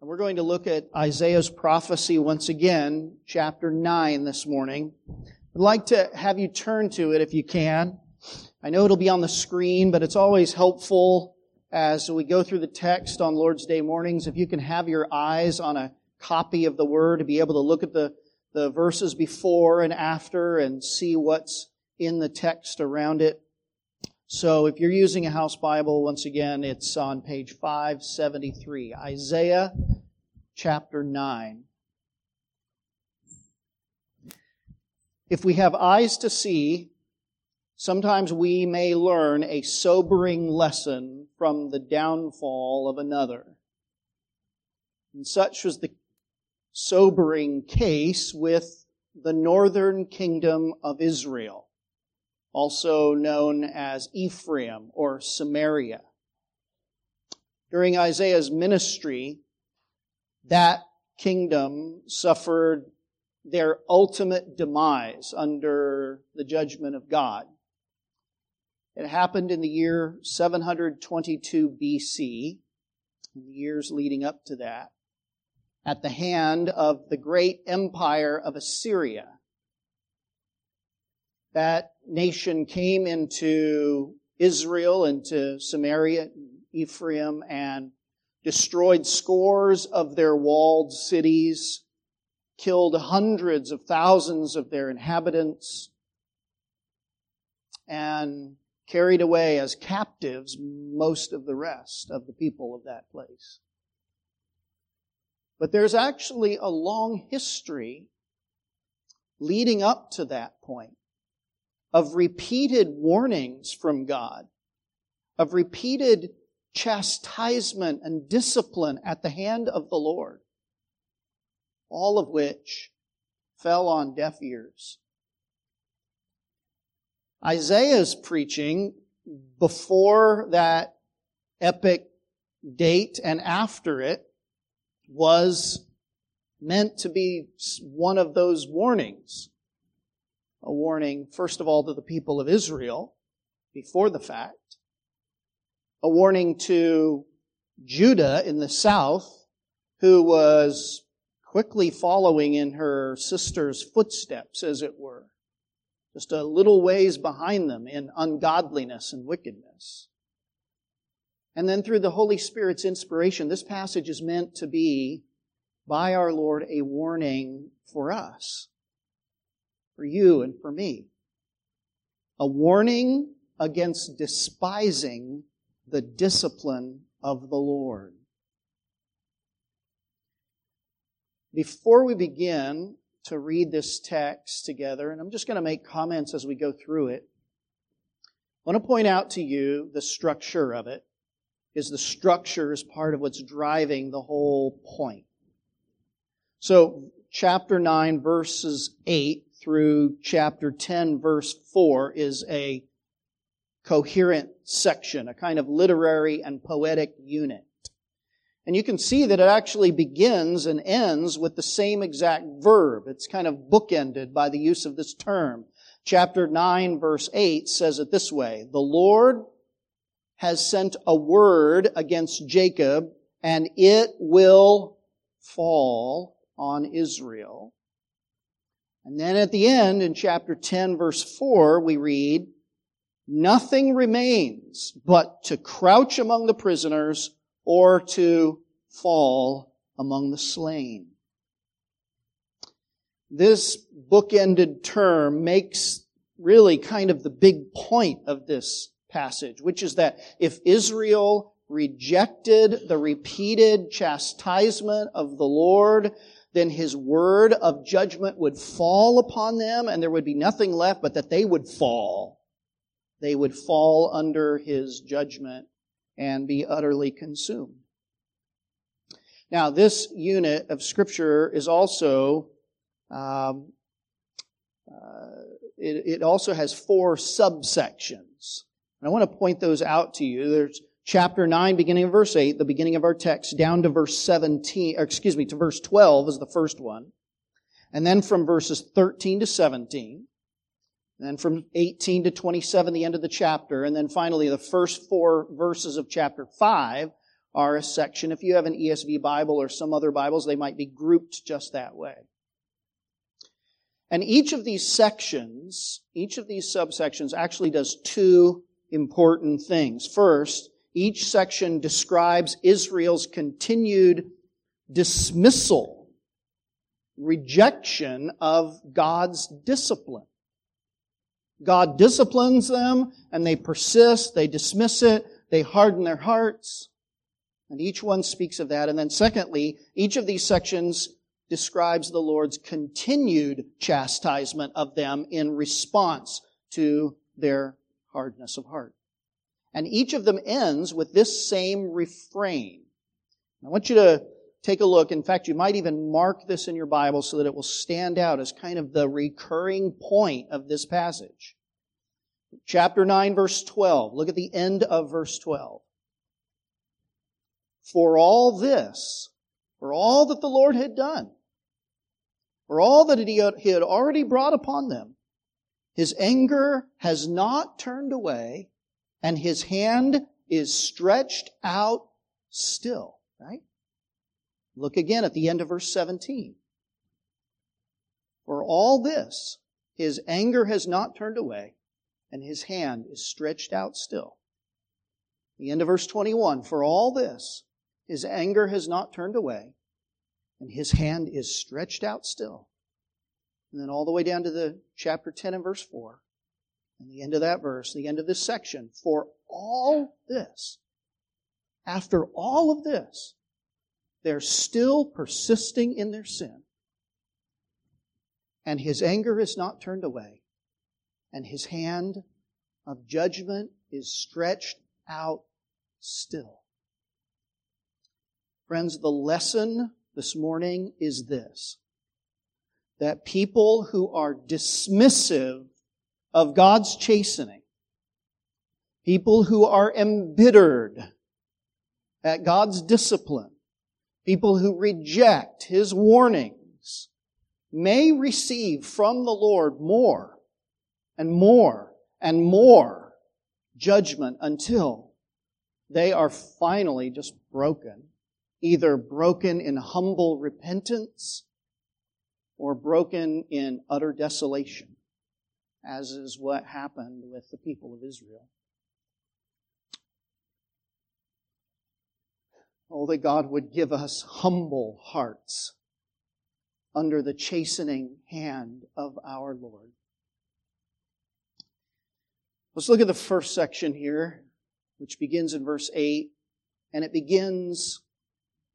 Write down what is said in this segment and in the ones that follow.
And we're going to look at Isaiah's prophecy once again, chapter 9 this morning. I'd like to have you turn to it if you can. I know it'll be on the screen, but it's always helpful as we go through the text on Lord's Day mornings if you can have your eyes on a copy of the Word to be able to look at the, the verses before and after and see what's in the text around it. So if you're using a house Bible, once again, it's on page 573, Isaiah chapter 9. If we have eyes to see, sometimes we may learn a sobering lesson from the downfall of another. And such was the sobering case with the northern kingdom of Israel also known as Ephraim or Samaria. During Isaiah's ministry, that kingdom suffered their ultimate demise under the judgment of God. It happened in the year 722 BC, in the years leading up to that, at the hand of the great empire of Assyria that nation came into Israel, into Samaria, Ephraim, and destroyed scores of their walled cities, killed hundreds of thousands of their inhabitants, and carried away as captives most of the rest of the people of that place. But there's actually a long history leading up to that point of repeated warnings from God, of repeated chastisement and discipline at the hand of the Lord, all of which fell on deaf ears. Isaiah's preaching before that epic date and after it was meant to be one of those warnings a warning, first of all, to the people of Israel before the fact, a warning to Judah in the south, who was quickly following in her sister's footsteps, as it were, just a little ways behind them in ungodliness and wickedness. And then through the Holy Spirit's inspiration, this passage is meant to be, by our Lord, a warning for us for you and for me. A warning against despising the discipline of the Lord. Before we begin to read this text together, and I'm just going to make comments as we go through it, I want to point out to you the structure of it, is the structure is part of what's driving the whole point. So, chapter 9, verses 8 through chapter 10, verse 4 is a coherent section, a kind of literary and poetic unit. And you can see that it actually begins and ends with the same exact verb. It's kind of bookended by the use of this term. Chapter 9, verse 8 says it this way The Lord has sent a word against Jacob, and it will fall on Israel. And then at the end, in chapter 10, verse 4, we read, Nothing remains but to crouch among the prisoners or to fall among the slain. This bookended term makes really kind of the big point of this passage, which is that if Israel rejected the repeated chastisement of the Lord, then his word of judgment would fall upon them and there would be nothing left but that they would fall. They would fall under his judgment and be utterly consumed. Now, this unit of scripture is also, um, uh, it, it also has four subsections. And I want to point those out to you. There's chapter 9, beginning of verse 8, the beginning of our text, down to verse 17, excuse me, to verse 12 is the first one. And then from verses 13 to 17. And then from 18 to 27, the end of the chapter. And then finally, the first four verses of chapter 5 are a section. If you have an ESV Bible or some other Bibles, they might be grouped just that way. And each of these sections, each of these subsections actually does two important things. First, each section describes Israel's continued dismissal, rejection of God's discipline. God disciplines them and they persist, they dismiss it, they harden their hearts. And each one speaks of that. And then secondly, each of these sections describes the Lord's continued chastisement of them in response to their hardness of heart. And each of them ends with this same refrain. I want you to take a look. In fact, you might even mark this in your Bible so that it will stand out as kind of the recurring point of this passage. Chapter 9, verse 12. Look at the end of verse 12. For all this, for all that the Lord had done, for all that he had already brought upon them, his anger has not turned away, and his hand is stretched out still, right? Look again at the end of verse 17. For all this, his anger has not turned away, and his hand is stretched out still. The end of verse 21. For all this, his anger has not turned away, and his hand is stretched out still. And then all the way down to the chapter 10 and verse 4. And the end of that verse, the end of this section. For all this, after all of this, they're still persisting in their sin. And his anger is not turned away. And his hand of judgment is stretched out still. Friends, the lesson this morning is this. That people who are dismissive of God's chastening, people who are embittered at God's discipline, people who reject His warnings, may receive from the Lord more and more and more judgment until they are finally just broken. Either broken in humble repentance or broken in utter desolation, as is what happened with the people of Israel. Oh, that God would give us humble hearts under the chastening hand of our Lord. Let's look at the first section here, which begins in verse 8, and it begins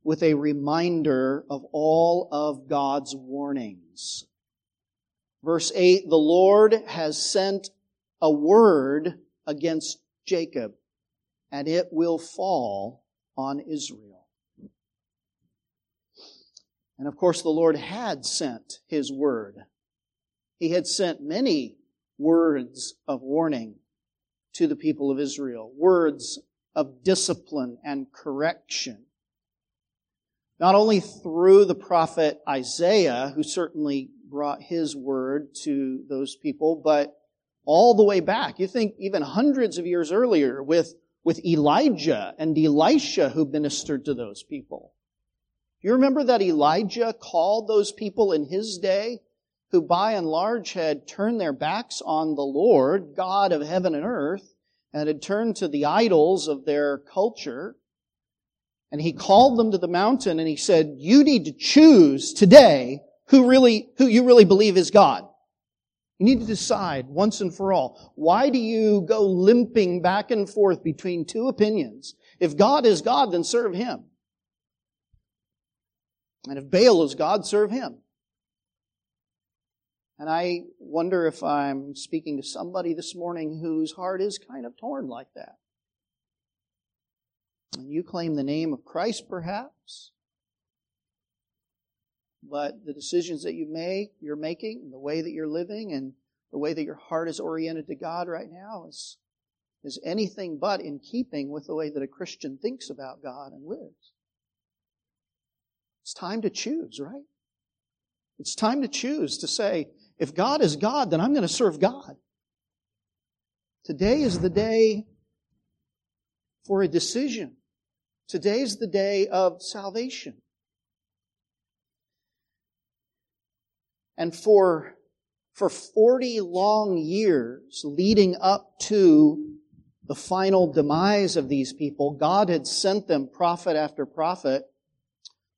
with a reminder of all of God's warnings. Verse 8, the Lord has sent a word against Jacob, and it will fall on Israel. And of course, the Lord had sent His word. He had sent many words of warning to the people of Israel, words of discipline and correction. Not only through the prophet Isaiah, who certainly brought his word to those people, but all the way back. You think even hundreds of years earlier with with Elijah and Elisha who ministered to those people. You remember that Elijah called those people in his day who by and large had turned their backs on the Lord, God of heaven and earth, and had turned to the idols of their culture. And he called them to the mountain and he said, you need to choose today who really, who you really believe is God. You need to decide once and for all. Why do you go limping back and forth between two opinions? If God is God, then serve Him. And if Baal is God, serve Him. And I wonder if I'm speaking to somebody this morning whose heart is kind of torn like that. And you claim the name of Christ, perhaps. But the decisions that you make, you're making, and the way that you're living, and the way that your heart is oriented to God right now is, is anything but in keeping with the way that a Christian thinks about God and lives. It's time to choose, right? It's time to choose to say, if God is God, then I'm going to serve God. Today is the day for a decision. Today's the day of salvation. And for, for 40 long years leading up to the final demise of these people, God had sent them prophet after prophet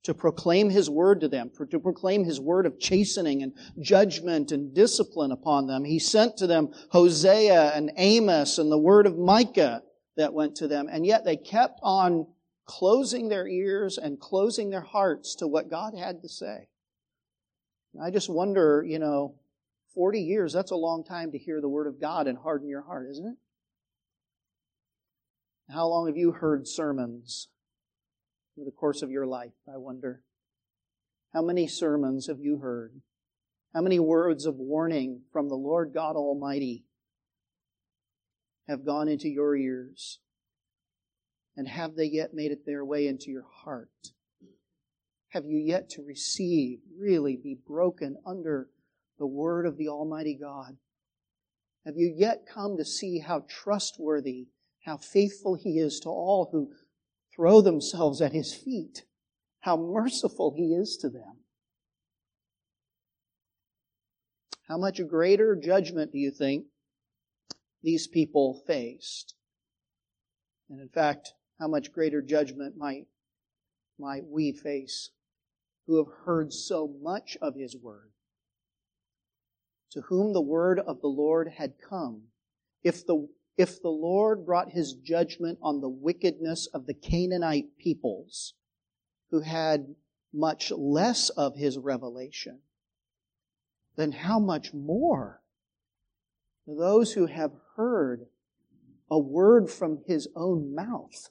to proclaim His word to them, to proclaim His word of chastening and judgment and discipline upon them. He sent to them Hosea and Amos and the word of Micah that went to them. And yet they kept on closing their ears and closing their hearts to what God had to say. I just wonder, you know, 40 years, that's a long time to hear the word of God and harden your heart, isn't it? How long have you heard sermons over the course of your life, I wonder? How many sermons have you heard? How many words of warning from the Lord God Almighty have gone into your ears? And have they yet made it their way into your heart? Have you yet to receive, really be broken under the word of the Almighty God? Have you yet come to see how trustworthy, how faithful He is to all who throw themselves at His feet? How merciful He is to them? How much greater judgment do you think these people faced? And in fact, how much greater judgment might, might we face who have heard so much of his word, to whom the word of the Lord had come. If the, if the Lord brought his judgment on the wickedness of the Canaanite peoples, who had much less of his revelation, then how much more those who have heard a word from his own mouth?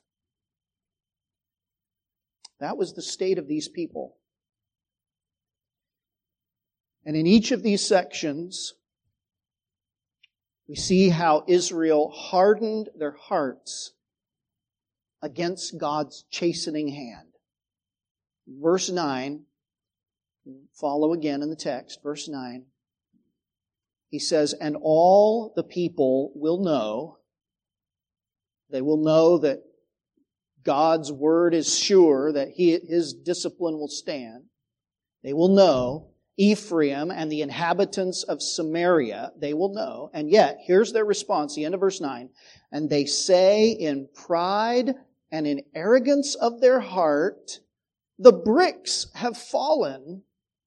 That was the state of these people. And in each of these sections, we see how Israel hardened their hearts against God's chastening hand. Verse 9, follow again in the text, verse 9. He says, And all the people will know, they will know that God's word is sure, that he, his discipline will stand. They will know Ephraim and the inhabitants of Samaria, they will know. And yet, here's their response, the end of verse 9. And they say in pride and in arrogance of their heart, the bricks have fallen,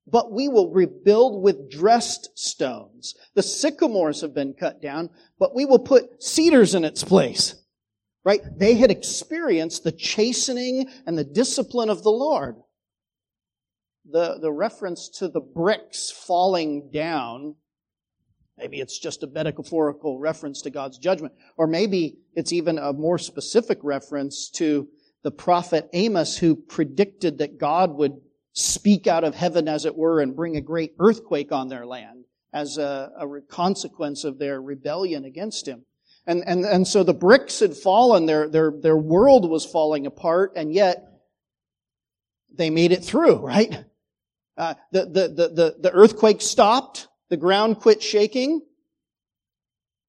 but we will rebuild with dressed stones. The sycamores have been cut down, but we will put cedars in its place. Right? They had experienced the chastening and the discipline of the Lord the, the reference to the bricks falling down, maybe it's just a metaphorical reference to God's judgment, or maybe it's even a more specific reference to the prophet Amos who predicted that God would speak out of heaven, as it were, and bring a great earthquake on their land as a, a consequence of their rebellion against him. And, and, and so the bricks had fallen, their, their, their world was falling apart, and yet they made it through, right? Uh, the, the, the, the, the earthquake stopped. The ground quit shaking.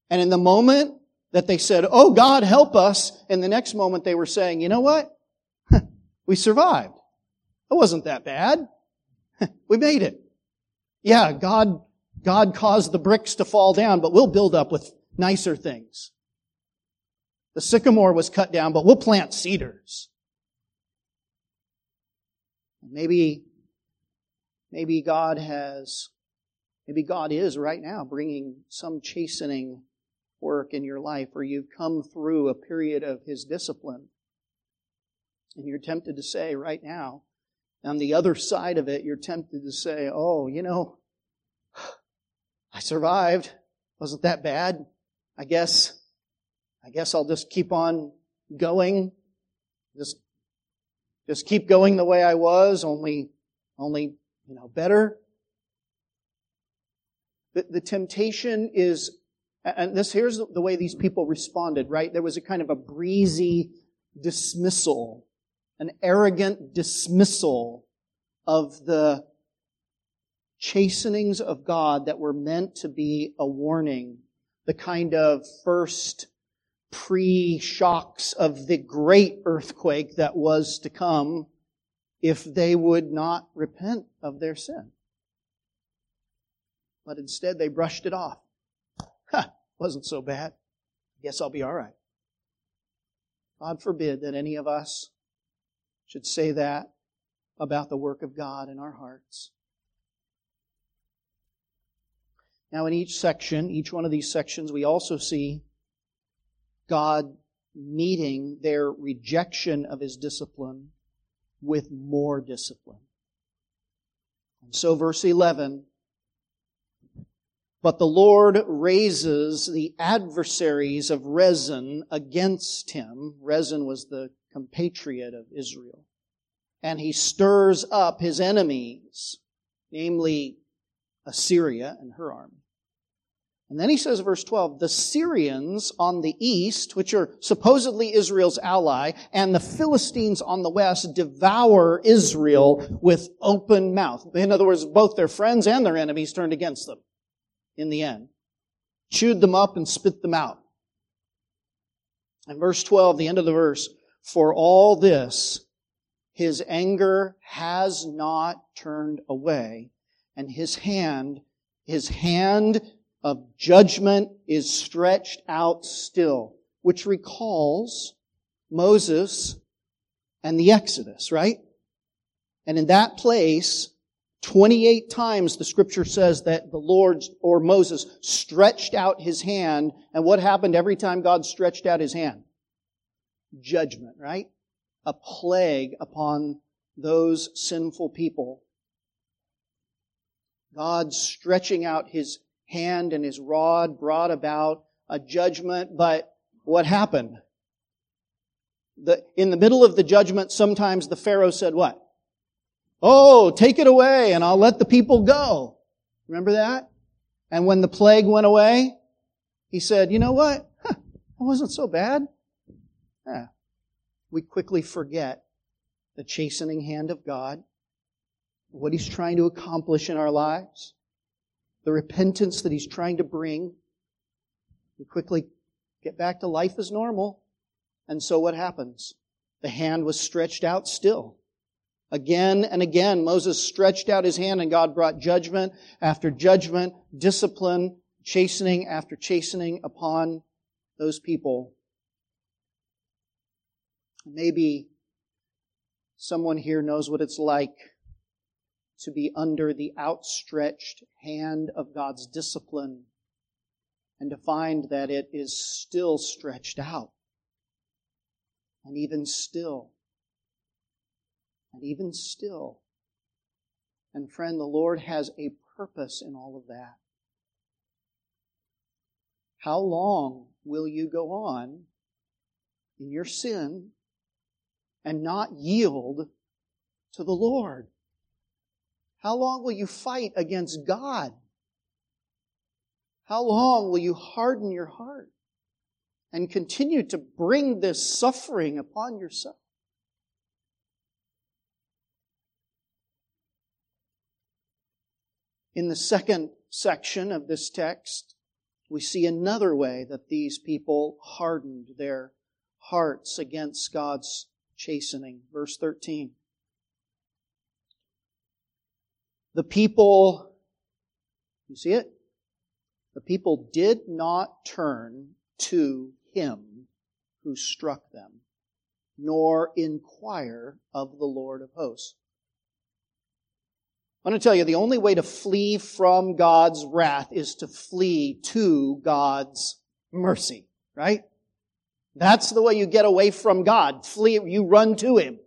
And in the moment that they said, Oh God, help us, in the next moment they were saying, you know what? we survived. It wasn't that bad. we made it. Yeah, God, God caused the bricks to fall down, but we'll build up with nicer things. The sycamore was cut down, but we'll plant cedars. Maybe Maybe God has, maybe God is right now bringing some chastening work in your life, or you've come through a period of His discipline. And you're tempted to say right now, on the other side of it, you're tempted to say, oh, you know, I survived. Wasn't that bad? I guess, I guess I'll just keep on going. Just, just keep going the way I was, only, only you know, better. The, the temptation is, and this here's the way these people responded, right? There was a kind of a breezy dismissal, an arrogant dismissal of the chastenings of God that were meant to be a warning, the kind of first pre-shocks of the great earthquake that was to come if they would not repent of their sin. But instead they brushed it off. Huh, wasn't so bad. Guess I'll be alright. God forbid that any of us should say that about the work of God in our hearts. Now, in each section, each one of these sections, we also see God meeting their rejection of his discipline with more discipline. And so, verse 11 But the Lord raises the adversaries of Rezin against him. Rezin was the compatriot of Israel. And he stirs up his enemies, namely Assyria and her army. And then he says, verse 12, the Syrians on the east, which are supposedly Israel's ally, and the Philistines on the west devour Israel with open mouth. In other words, both their friends and their enemies turned against them in the end. Chewed them up and spit them out. And verse 12, the end of the verse, for all this, his anger has not turned away, and his hand, his hand of judgment is stretched out still, which recalls Moses and the Exodus, right? And in that place, 28 times the scripture says that the Lord or Moses stretched out his hand. And what happened every time God stretched out his hand? Judgment, right? A plague upon those sinful people. God stretching out his hand and his rod brought about a judgment, but what happened? The, in the middle of the judgment, sometimes the Pharaoh said what? Oh, take it away and I'll let the people go. Remember that? And when the plague went away, he said, you know what? Huh, wasn't so bad. Yeah. We quickly forget the chastening hand of God, what he's trying to accomplish in our lives the repentance that he's trying to bring. We quickly get back to life as normal. And so what happens? The hand was stretched out still. Again and again, Moses stretched out his hand and God brought judgment after judgment, discipline, chastening after chastening upon those people. Maybe someone here knows what it's like to be under the outstretched hand of God's discipline and to find that it is still stretched out. And even still. And even still. And friend, the Lord has a purpose in all of that. How long will you go on in your sin and not yield to the Lord? How long will you fight against God? How long will you harden your heart and continue to bring this suffering upon yourself? In the second section of this text, we see another way that these people hardened their hearts against God's chastening. Verse 13. The people, you see it? The people did not turn to him who struck them, nor inquire of the Lord of hosts. I want to tell you, the only way to flee from God's wrath is to flee to God's mercy, right? That's the way you get away from God. Flee, you run to Him.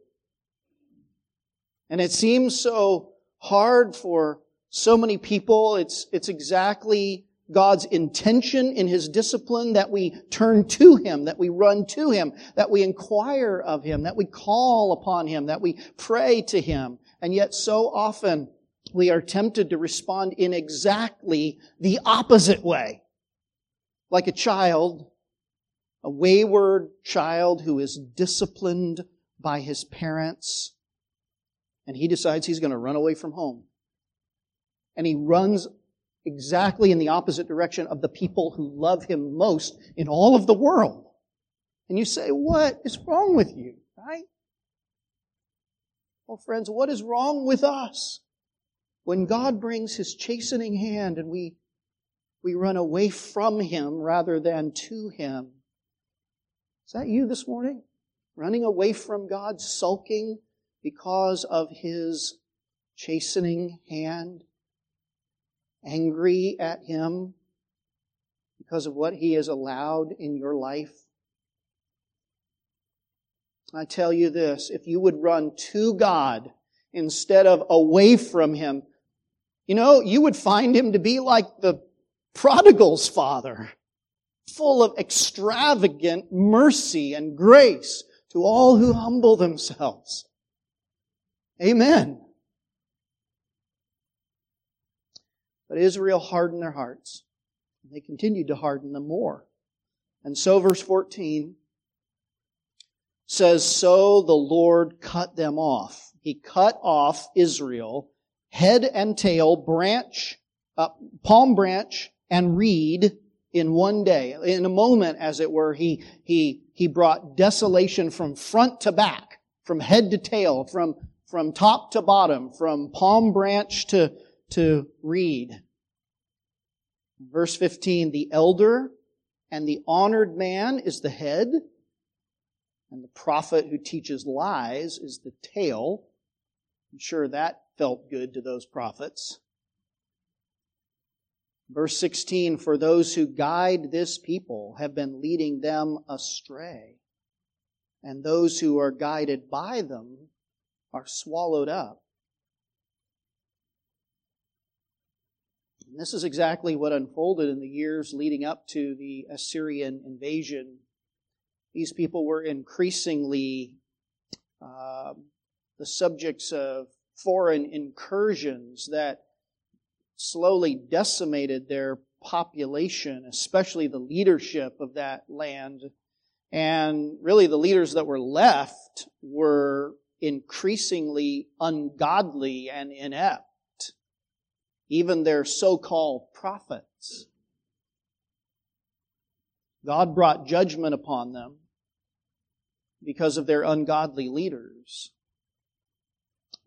And it seems so hard for so many people. It's, it's exactly God's intention in His discipline that we turn to Him, that we run to Him, that we inquire of Him, that we call upon Him, that we pray to Him. And yet so often we are tempted to respond in exactly the opposite way. Like a child, a wayward child who is disciplined by his parents, and he decides he's going to run away from home. And he runs exactly in the opposite direction of the people who love him most in all of the world. And you say, what is wrong with you? Right? Well, friends, what is wrong with us? When God brings His chastening hand and we, we run away from Him rather than to Him. Is that you this morning? Running away from God, sulking because of His chastening hand? Angry at Him because of what He has allowed in your life? I tell you this, if you would run to God instead of away from Him, you know, you would find Him to be like the prodigal's father, full of extravagant mercy and grace to all who humble themselves. Amen. But Israel hardened their hearts. And They continued to harden them more. And so, verse 14, says, So the Lord cut them off. He cut off Israel, head and tail, branch, uh, palm branch and reed in one day. In a moment, as it were, he, he, he brought desolation from front to back, from head to tail, from, from top to bottom, from palm branch to, to reed. Verse 15, the elder and the honored man is the head, and the prophet who teaches lies is the tail. I'm sure that felt good to those prophets. Verse 16, for those who guide this people have been leading them astray, and those who are guided by them are swallowed up. And this is exactly what unfolded in the years leading up to the Assyrian invasion these people were increasingly uh, the subjects of foreign incursions that slowly decimated their population, especially the leadership of that land. And really, the leaders that were left were increasingly ungodly and inept. Even their so-called prophets. God brought judgment upon them because of their ungodly leaders.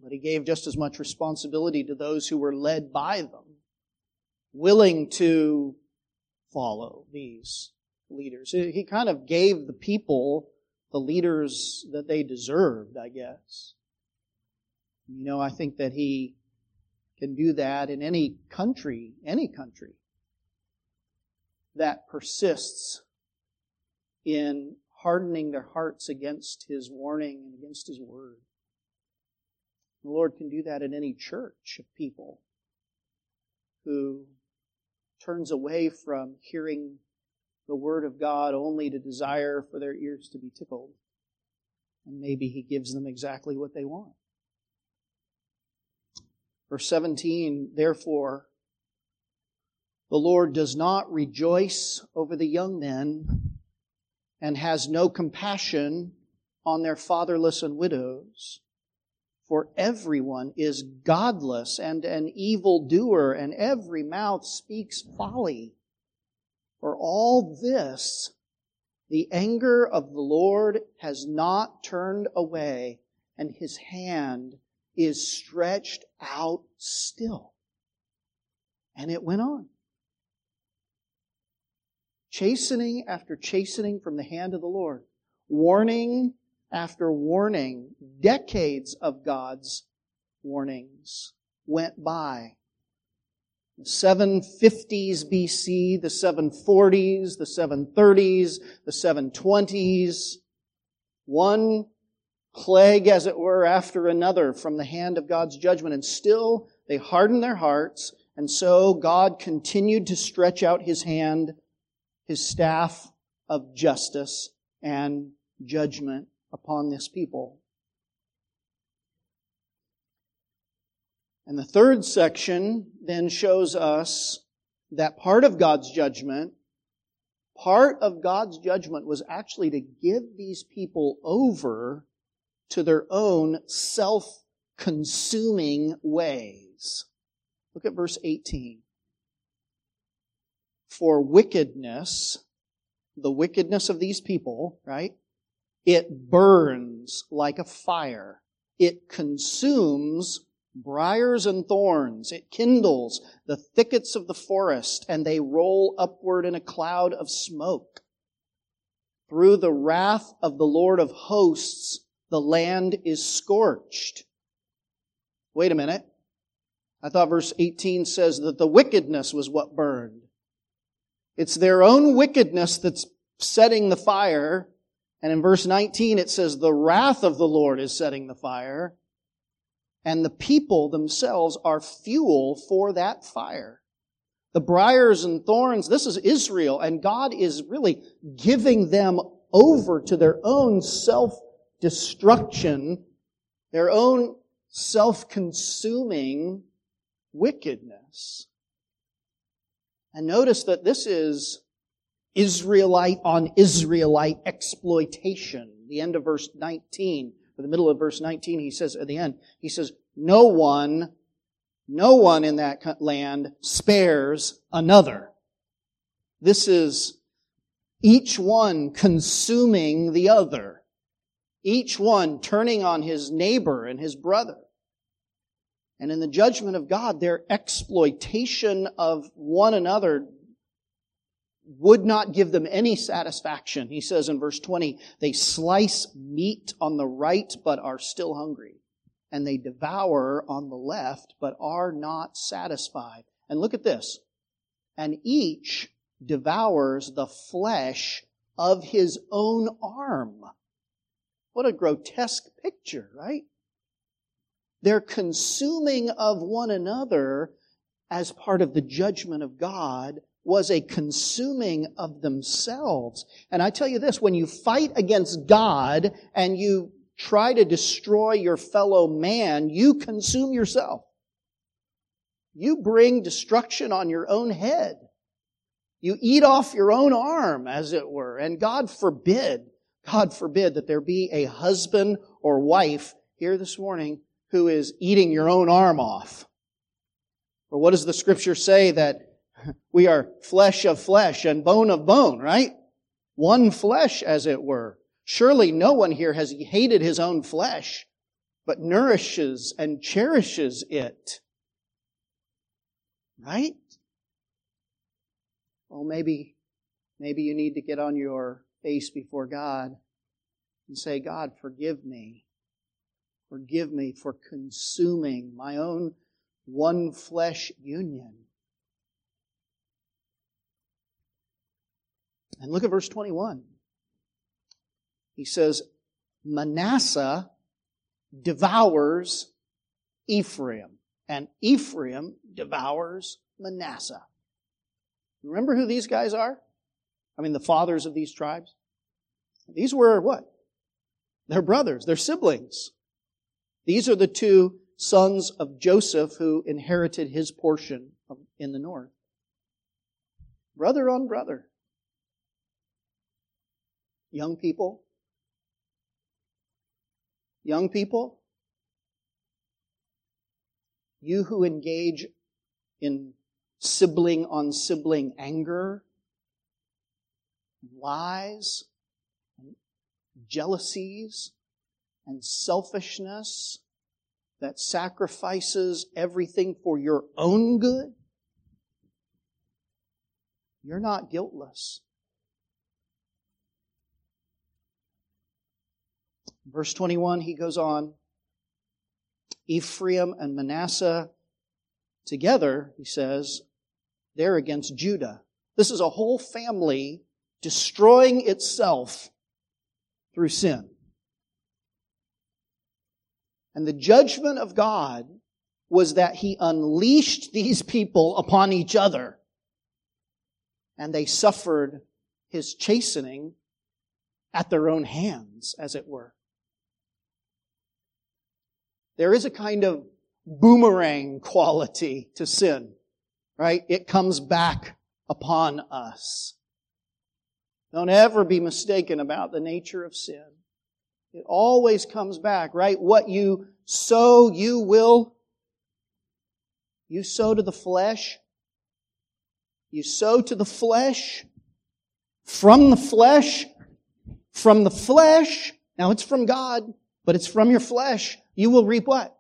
But he gave just as much responsibility to those who were led by them, willing to follow these leaders. He kind of gave the people the leaders that they deserved, I guess. You know, I think that he can do that in any country, any country that persists in hardening their hearts against His warning and against His word. The Lord can do that in any church of people who turns away from hearing the Word of God only to desire for their ears to be tickled. And maybe He gives them exactly what they want. Verse 17, therefore, the Lord does not rejoice over the young men and has no compassion on their fatherless and widows. For everyone is godless and an evil doer, and every mouth speaks folly. For all this, the anger of the Lord has not turned away, and his hand is stretched out still. And it went on chastening after chastening from the hand of the Lord, warning after warning, decades of God's warnings went by. The 750s BC, the 740s, the 730s, the 720s, one plague, as it were, after another from the hand of God's judgment. And still they hardened their hearts, and so God continued to stretch out his hand his staff of justice and judgment upon this people. And the third section then shows us that part of God's judgment, part of God's judgment was actually to give these people over to their own self-consuming ways. Look at verse 18 for wickedness the wickedness of these people, right? It burns like a fire. It consumes briars and thorns. It kindles the thickets of the forest, and they roll upward in a cloud of smoke. Through the wrath of the Lord of hosts, the land is scorched. Wait a minute. I thought verse 18 says that the wickedness was what burned. It's their own wickedness that's setting the fire. And in verse 19 it says the wrath of the Lord is setting the fire. And the people themselves are fuel for that fire. The briars and thorns, this is Israel, and God is really giving them over to their own self-destruction, their own self-consuming wickedness. And notice that this is Israelite on Israelite exploitation. The end of verse 19, or the middle of verse 19, he says at the end, he says, no one, no one in that land spares another. This is each one consuming the other. Each one turning on his neighbor and his brother. And in the judgment of God, their exploitation of one another would not give them any satisfaction. He says in verse 20, they slice meat on the right but are still hungry. And they devour on the left but are not satisfied. And look at this. And each devours the flesh of his own arm. What a grotesque picture, right? They're consuming of one another as part of the judgment of God was a consuming of themselves. And I tell you this, when you fight against God and you try to destroy your fellow man, you consume yourself. You bring destruction on your own head. You eat off your own arm, as it were. And God forbid, God forbid that there be a husband or wife here this morning who is eating your own arm off. Or what does the scripture say that we are flesh of flesh and bone of bone, right? One flesh, as it were. Surely no one here has hated his own flesh, but nourishes and cherishes it. Right? Well, maybe, maybe you need to get on your face before God and say, God, forgive me. Forgive me for consuming my own one flesh union. And look at verse 21. He says, Manasseh devours Ephraim, and Ephraim devours Manasseh. Remember who these guys are? I mean, the fathers of these tribes? These were what? They're brothers, they're siblings. These are the two sons of Joseph who inherited his portion in the north. Brother on brother. Young people. Young people. You who engage in sibling on sibling anger, lies, jealousies, and selfishness that sacrifices everything for your own good, you're not guiltless. Verse 21, he goes on Ephraim and Manasseh together, he says, they're against Judah. This is a whole family destroying itself through sin. And the judgment of God was that he unleashed these people upon each other. And they suffered his chastening at their own hands, as it were. There is a kind of boomerang quality to sin, right? It comes back upon us. Don't ever be mistaken about the nature of sin. It always comes back, right? What you sow, you will. You sow to the flesh. You sow to the flesh, from the flesh, from the flesh, now it's from God, but it's from your flesh, you will reap what?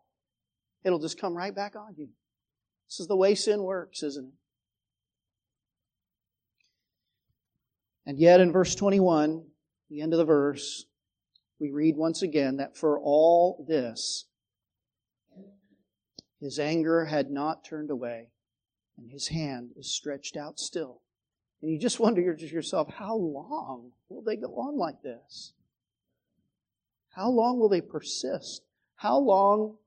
It'll just come right back on you. This is the way sin works, isn't it? And yet in verse 21, the end of the verse, we read once again that for all this, his anger had not turned away, and his hand is stretched out still. And you just wonder to yourself, how long will they go on like this? How long will they persist? How long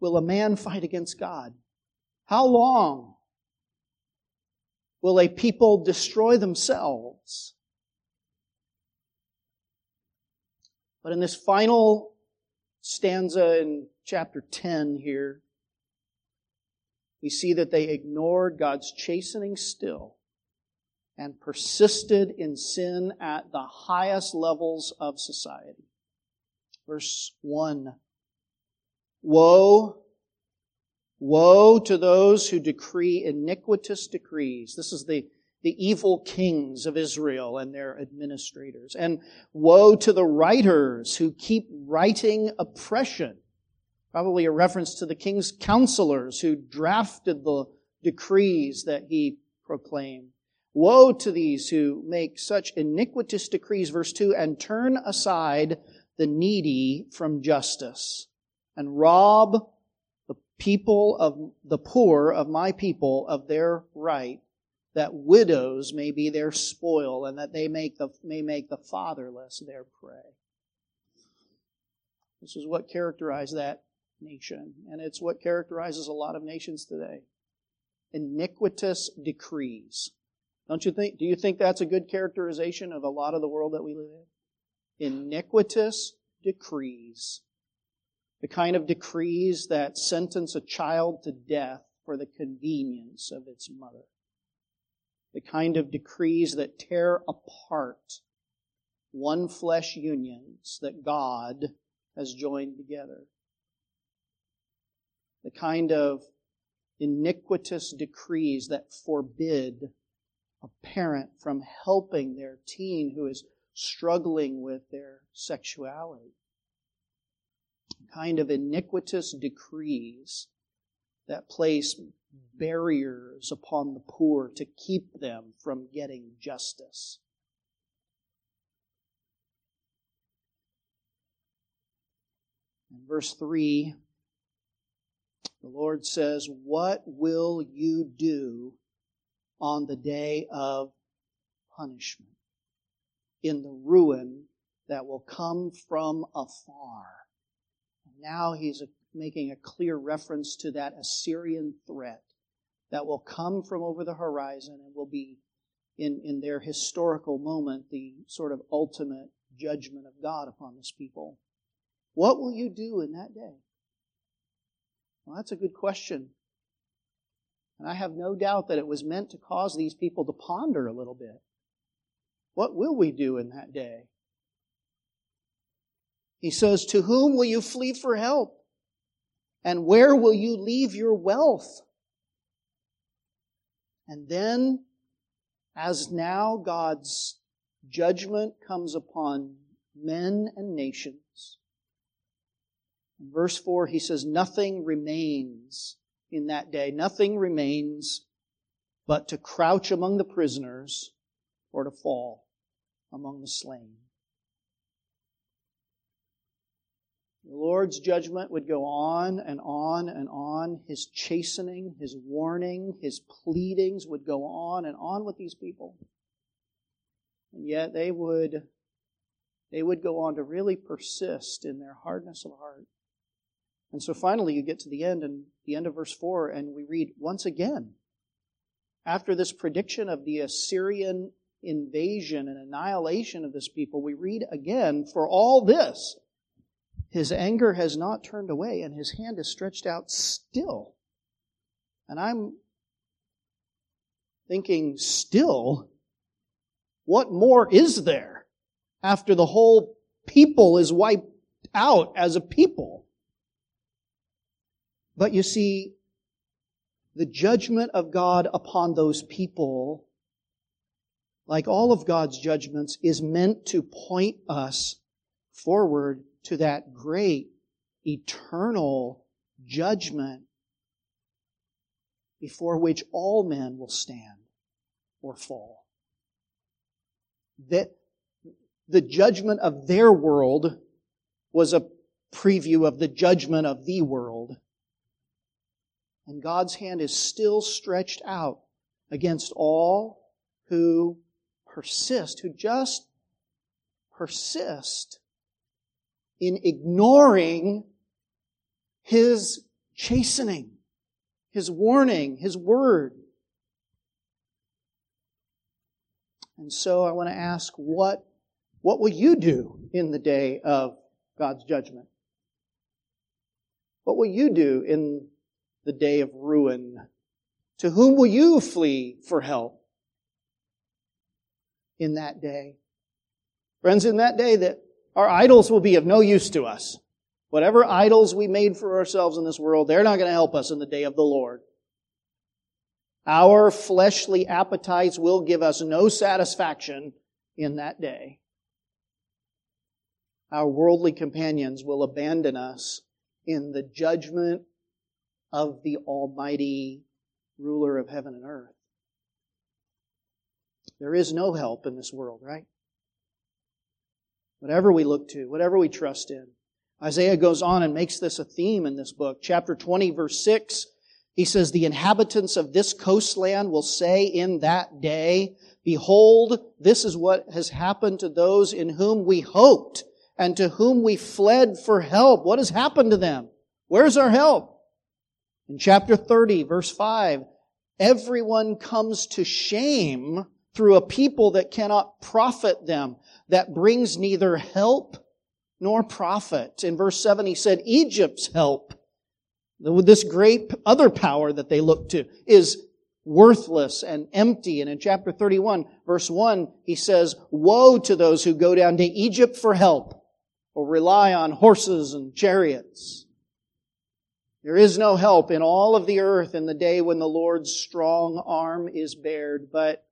will a man fight against God? How long will a people destroy themselves? But in this final stanza in chapter 10 here, we see that they ignored God's chastening still and persisted in sin at the highest levels of society. Verse 1 Woe, woe to those who decree iniquitous decrees. This is the, the evil kings of Israel and their administrators. And woe to the writers who keep writing oppression. Probably a reference to the king's counselors who drafted the decrees that he proclaimed. Woe to these who make such iniquitous decrees, verse 2, and turn aside the needy from justice, and rob the people of the poor of my people of their right, that widows may be their spoil, and that they make the, may make the fatherless their prey. This is what characterized that nation, and it's what characterizes a lot of nations today. Iniquitous decrees. Don't you think, do you think that's a good characterization of a lot of the world that we live in? Iniquitous decrees. The kind of decrees that sentence a child to death for the convenience of its mother. The kind of decrees that tear apart one flesh unions that God has joined together. The kind of iniquitous decrees that forbid a parent from helping their teen who is struggling with their sexuality. Kind of iniquitous decrees that place barriers upon the poor to keep them from getting justice. In verse 3, the Lord says, What will you do on the day of punishment, in the ruin that will come from afar. Now he's making a clear reference to that Assyrian threat that will come from over the horizon and will be in, in their historical moment the sort of ultimate judgment of God upon this people. What will you do in that day? Well, that's a good question. And I have no doubt that it was meant to cause these people to ponder a little bit. What will we do in that day? He says, To whom will you flee for help? And where will you leave your wealth? And then, as now God's judgment comes upon men and nations, in verse 4, he says, Nothing remains in that day. Nothing remains but to crouch among the prisoners or to fall among the slain. The Lord's judgment would go on and on and on. His chastening, His warning, His pleadings would go on and on with these people. And yet they would, they would go on to really persist in their hardness of heart. And so finally you get to the end and the end of verse 4 and we read once again, after this prediction of the Assyrian invasion and annihilation of this people, we read again, for all this, his anger has not turned away and his hand is stretched out still. And I'm thinking, still? What more is there after the whole people is wiped out as a people? But you see, the judgment of God upon those people like all of God's judgments, is meant to point us forward to that great, eternal judgment before which all men will stand or fall. That the judgment of their world was a preview of the judgment of the world. And God's hand is still stretched out against all who persist, who just persist in ignoring His chastening, His warning, His word. And so I want to ask, what, what will you do in the day of God's judgment? What will you do in the day of ruin? To whom will you flee for help in that day? Friends, in that day that our idols will be of no use to us. Whatever idols we made for ourselves in this world, they're not going to help us in the day of the Lord. Our fleshly appetites will give us no satisfaction in that day. Our worldly companions will abandon us in the judgment of the Almighty ruler of heaven and earth. There is no help in this world, right? Whatever we look to, whatever we trust in. Isaiah goes on and makes this a theme in this book. Chapter 20, verse 6, he says, The inhabitants of this coastland will say in that day, Behold, this is what has happened to those in whom we hoped and to whom we fled for help. What has happened to them? Where's our help? In chapter 30, verse 5, everyone comes to shame through a people that cannot profit them, that brings neither help nor profit. In verse 7, he said, Egypt's help, this great other power that they look to, is worthless and empty. And in chapter 31, verse 1, he says, Woe to those who go down to Egypt for help or rely on horses and chariots. There is no help in all of the earth in the day when the Lord's strong arm is bared, but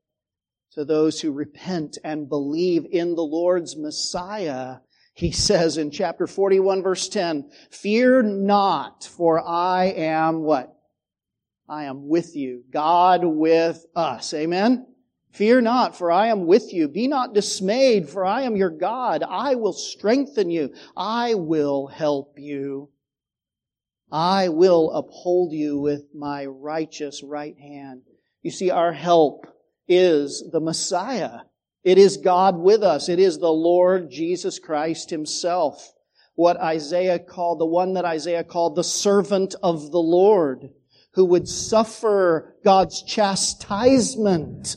to those who repent and believe in the Lord's Messiah, he says in chapter 41 verse 10, Fear not, for I am what? I am with you. God with us. Amen? Fear not, for I am with you. Be not dismayed, for I am your God. I will strengthen you. I will help you. I will uphold you with my righteous right hand. You see, our help is the Messiah. It is God with us. It is the Lord Jesus Christ himself. What Isaiah called, the one that Isaiah called the servant of the Lord, who would suffer God's chastisement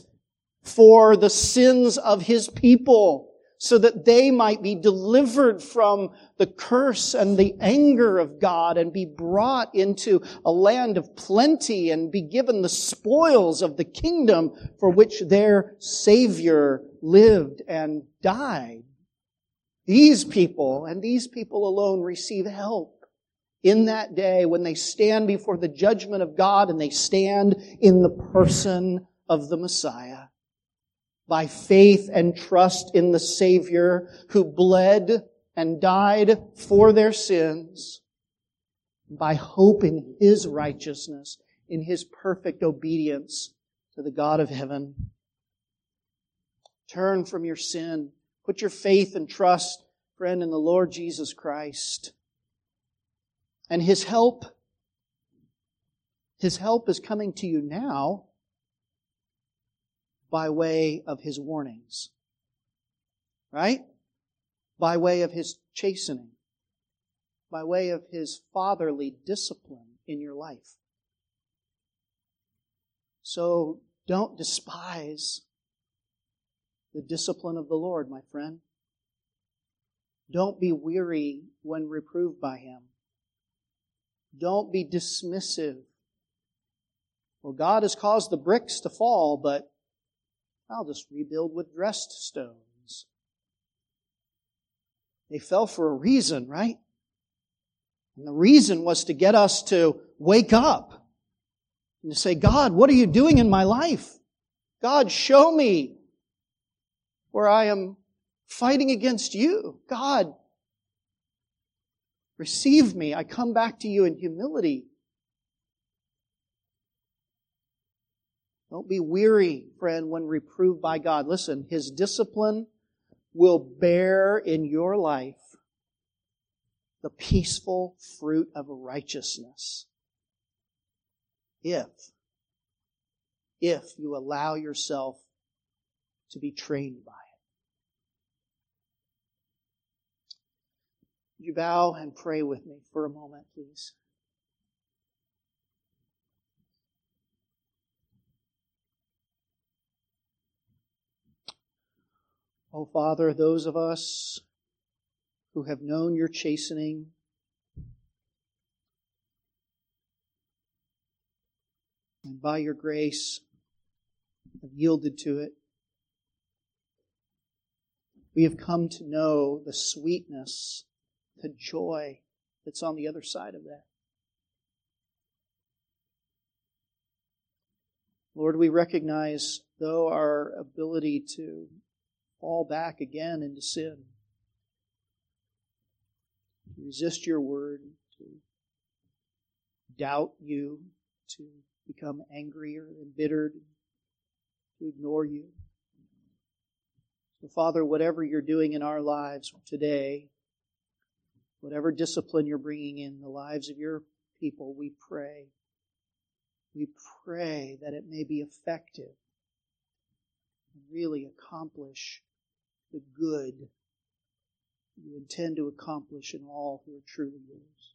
for the sins of his people so that they might be delivered from the curse and the anger of God and be brought into a land of plenty and be given the spoils of the kingdom for which their Savior lived and died. These people and these people alone receive help in that day when they stand before the judgment of God and they stand in the person of the Messiah by faith and trust in the Savior who bled and died for their sins, by hope in His righteousness, in His perfect obedience to the God of heaven. Turn from your sin. Put your faith and trust, friend, in the Lord Jesus Christ. And His help, His help is coming to you now by way of his warnings. Right? By way of his chastening. By way of his fatherly discipline in your life. So don't despise the discipline of the Lord, my friend. Don't be weary when reproved by him. Don't be dismissive. Well, God has caused the bricks to fall, but I'll just rebuild with dressed stones. They fell for a reason, right? And the reason was to get us to wake up and to say, God, what are you doing in my life? God, show me where I am fighting against you. God, receive me. I come back to you in humility. Don't be weary, friend, when reproved by God. Listen, His discipline will bear in your life the peaceful fruit of righteousness. If, if you allow yourself to be trained by it. You bow and pray with me for a moment, please? Oh, Father, those of us who have known your chastening, and by your grace have yielded to it, we have come to know the sweetness, the joy that's on the other side of that. Lord, we recognize, though, our ability to fall back again into sin, to resist your word, to doubt you, to become angry or embittered, to ignore you. So, Father, whatever you're doing in our lives today, whatever discipline you're bringing in the lives of your people, we pray. We pray that it may be effective and really accomplish the good you intend to accomplish in all who are truly yours.